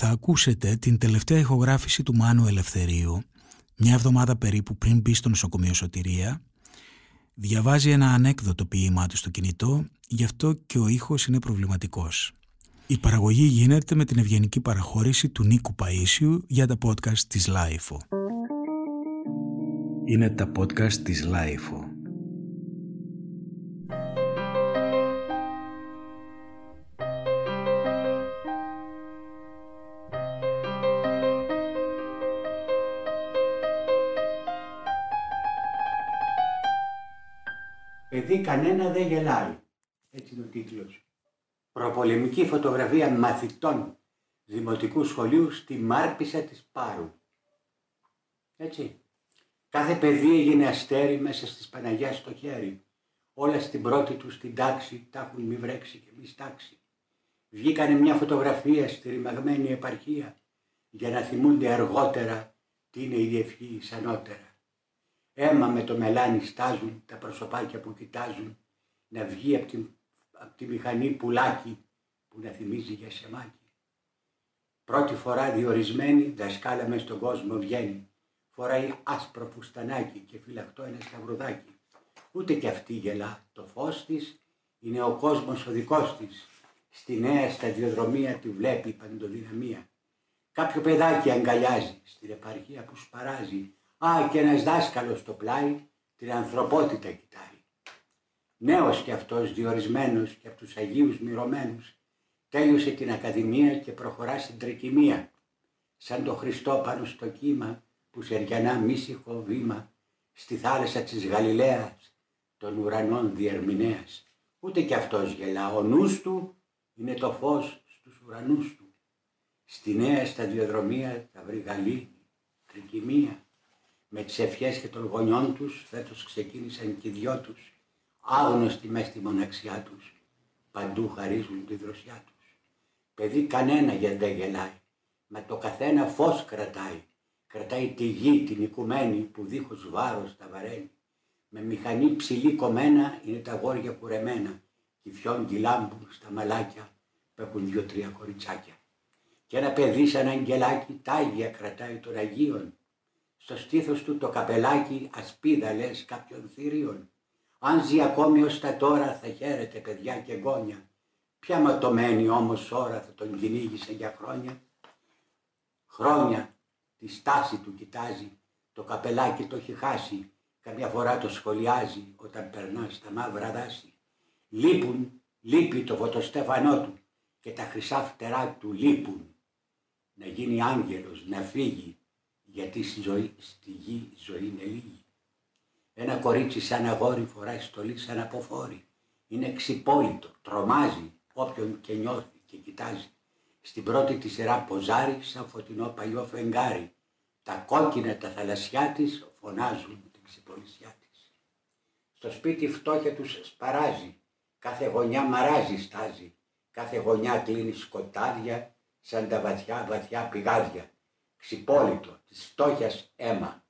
θα ακούσετε την τελευταία ηχογράφηση του Μάνου Ελευθερίου μια εβδομάδα περίπου πριν μπει στο νοσοκομείο Σωτηρία διαβάζει ένα ανέκδοτο ποίημά του στο κινητό γι' αυτό και ο ήχος είναι προβληματικός. Η παραγωγή γίνεται με την ευγενική παραχώρηση του Νίκου Παΐσιου για τα podcast της LiFO. Είναι τα podcast της LiFO. Παιδί κανένα δεν γελάει. Έτσι είναι ο τίτλος. Προπολεμική φωτογραφία μαθητών Δημοτικού Σχολείου στη Μάρπισσα της Πάρου. Έτσι. Κάθε παιδί έγινε αστέρι μέσα στις Παναγιάς στο χέρι. Όλα στην πρώτη του στην τάξη, τα έχουν μη βρέξει και μη στάξει. Βγήκανε μια φωτογραφία στη ρημαγμένη επαρχία για να θυμούνται αργότερα τι είναι η ευχή ανώτερα. Έμα με το μελάνι στάζουν τα προσωπάκια που κοιτάζουν να βγει από τη, απ τη μηχανή πουλάκι που να θυμίζει για σεμάκι. Πρώτη φορά διορισμένη δασκάλα μες στον κόσμο βγαίνει. Φοράει άσπρο φουστανάκι και φυλακτό ένα σταυρουδάκι. Ούτε κι αυτή γελά. Το φως της είναι ο κόσμος ο δικός της. Στη νέα σταδιοδρομία τη βλέπει παντοδυναμία. Κάποιο παιδάκι αγκαλιάζει στην επαρχία που σπαράζει Α, και ένας δάσκαλος στο πλάι την ανθρωπότητα κοιτάει. Νέος κι αυτός διορισμένος και από τους Αγίους μυρωμένους τέλειωσε την Ακαδημία και προχωρά στην τρικυμία σαν το Χριστό πάνω στο κύμα που σεριανά μίσυχο βήμα στη θάλασσα της Γαλιλαίας των ουρανών διερμηνέας. Ούτε κι αυτός γελά, ο νους του είναι το φως στους ουρανούς του. Στη νέα σταδιοδρομία θα βρει γαλήνη, τρικυμία με τις ευχές και των γονιών τους φέτος ξεκίνησαν και οι δυο τους, άγνωστοι μες στη μοναξιά τους, παντού χαρίζουν τη δροσιά τους. Παιδί κανένα γιατί δεν γελάει, μα το καθένα φως κρατάει, κρατάει τη γη την οικουμένη που δίχως βάρος τα βαραίνει. Με μηχανή ψηλή κομμένα είναι τα γόρια κουρεμένα και φιόντι λάμπου στα μαλάκια που έχουν δυο-τρία κοριτσάκια. Και ένα παιδί σαν αγγελάκι τάγια κρατάει των Αγίων στο στήθος του το καπελάκι ασπίδα λες κάποιων θηρίων. Αν ζει ακόμη ως τα τώρα θα χαίρεται παιδιά και γόνια. Ποια ματωμένη όμως ώρα θα τον κυνήγησε για χρόνια. Χρόνια τη στάση του κοιτάζει, το καπελάκι το έχει χάσει. Καμιά φορά το σχολιάζει όταν περνά στα μαύρα δάση. Λείπουν, λείπει το φωτοστέφανό του και τα χρυσά φτερά του λείπουν. Να γίνει άγγελος, να φύγει, γιατί στη, ζωή, στη γη η ζωή είναι λίγη. Ένα κορίτσι σαν αγόρι φοράει στολή σαν αποφόρη. Είναι ξυπόλυτο, τρομάζει όποιον και νιώθει και κοιτάζει. Στην πρώτη τη σειρά ποζάρι σαν φωτεινό παλιό φεγγάρι. Τα κόκκινα τα θαλασσιά της φωνάζουν την ξυπολισιά της. Στο σπίτι φτώχεια τους σπαράζει, κάθε γωνιά μαράζει στάζει, κάθε γωνιά κλείνει σκοτάδια σαν τα βαθιά βαθιά πηγάδια ξυπόλυτο, της φτώχειας αίμα,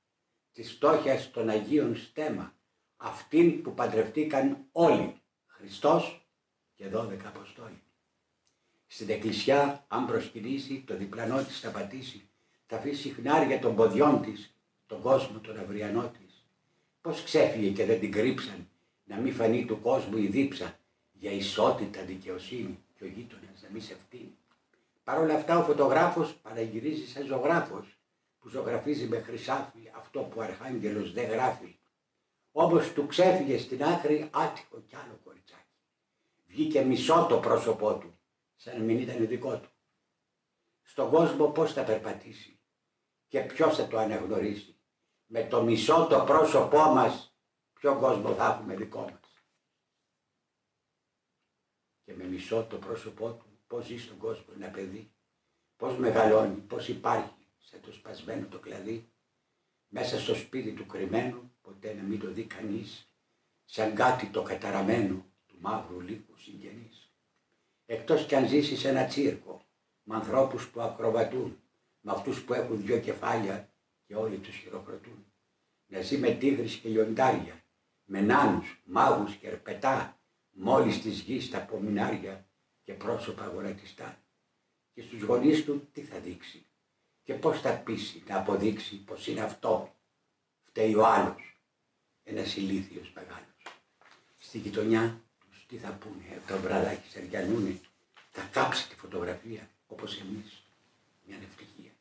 της φτώχειας των Αγίων στέμα, αυτήν που παντρευτήκαν όλοι, Χριστός και δώδεκα Αποστόλοι. Στην εκκλησιά, αν προσκυνήσει, το διπλανό της θα πατήσει, θα αφήσει χνάρια των ποδιών της, τον κόσμο τον αυριανό της. Πώς ξέφυγε και δεν την κρύψαν, να μην φανεί του κόσμου η δίψα, για ισότητα δικαιοσύνη και ο γείτονας να μην σε ευθύνει. Παρ' όλα αυτά ο φωτογράφος παραγυρίζει σαν ζωγράφος που ζωγραφίζει με χρυσάφι αυτό που ο Αρχάγγελος δεν γράφει. Όμως του ξέφυγε στην άκρη άτυχο κι άλλο κοριτσάκι. Βγήκε μισό το πρόσωπό του, σαν να μην ήταν δικό του. Στον κόσμο πώς θα περπατήσει και ποιος θα το αναγνωρίσει. Με το μισό το πρόσωπό μας ποιο κόσμο θα έχουμε δικό μας. Και με μισό το πρόσωπό του πώς ζει στον κόσμο ένα παιδί, πώς μεγαλώνει, πώς υπάρχει σε το σπασμένο το κλαδί, μέσα στο σπίτι του κρυμμένου, ποτέ να μην το δει κανείς, σαν κάτι το καταραμένο του μαύρου λύκου συγγενής. Εκτός κι αν ζήσει σε ένα τσίρκο, με ανθρώπους που ακροβατούν, με αυτούς που έχουν δυο κεφάλια και όλοι τους χειροκροτούν. Να ζει με τίγρης και λιοντάρια, με νάνους, μάγους και ερπετά, μόλις της γης τα πομινάρια και πρόσωπα γονατιστά. Και στους γονείς του τι θα δείξει. Και πώς θα πείσει να αποδείξει πως είναι αυτό. Φταίει ο άλλος. Ένας ηλίθιος μεγάλος. Στη γειτονιά τους τι θα πούνε. Το βραδάκι σεριανούνε. Θα κάψει τη φωτογραφία όπως εμείς. Μια ευτυχία.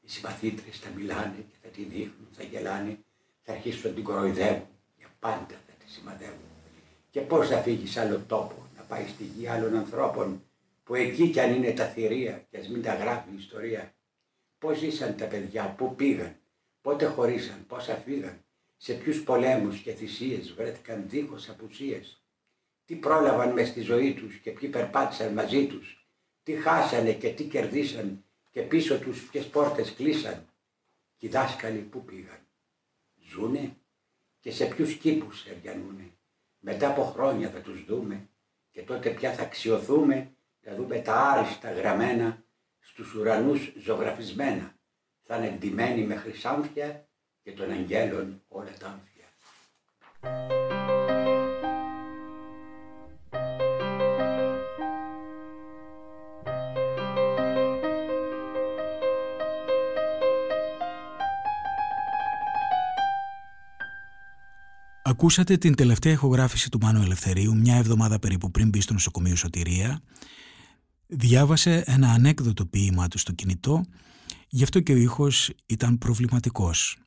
Οι συμπαθήτρες θα μιλάνε και θα τη δείχνουν, θα γελάνε, θα αρχίσουν να την κοροϊδεύουν. Για πάντα θα τη σημαδεύουν. Και πώς θα φύγεις σε άλλο τόπο, να πάει στη γη άλλων ανθρώπων, που εκεί κι αν είναι τα θηρία, κι ας μην τα γράφει η ιστορία. Πώς ζήσαν τα παιδιά, πού πήγαν, πότε χωρίσαν, πόσα φύγαν, σε ποιους πολέμους και θυσίες βρέθηκαν δίχως απουσίες. Τι πρόλαβαν μες στη ζωή τους και ποιοι περπάτησαν μαζί τους, τι χάσανε και τι κερδίσαν και πίσω τους ποιες πόρτες κλείσαν. Και οι δάσκαλοι πού πήγαν, ζούνε και σε ποιους κήπους εριανούνε. Μετά από χρόνια θα τους δούμε και τότε πια θα αξιοθούμε, θα δούμε τα άριστα γραμμένα στους ουρανούς ζωγραφισμένα. Θα είναι εντυμένοι με χρυσάμφια και των αγγέλων όλα τα άμφια. Ακούσατε την τελευταία ηχογράφηση του Μάνου Ελευθερίου μια εβδομάδα περίπου πριν μπει στο νοσοκομείο Σωτηρία. Διάβασε ένα ανέκδοτο ποίημά του στο κινητό, γι' αυτό και ο ήχος ήταν προβληματικός.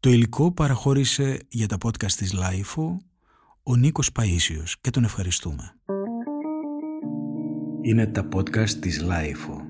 Το υλικό παραχώρησε για τα podcast της LiFO ο Νίκος Παΐσιος και τον ευχαριστούμε. Είναι τα podcast της LiFO.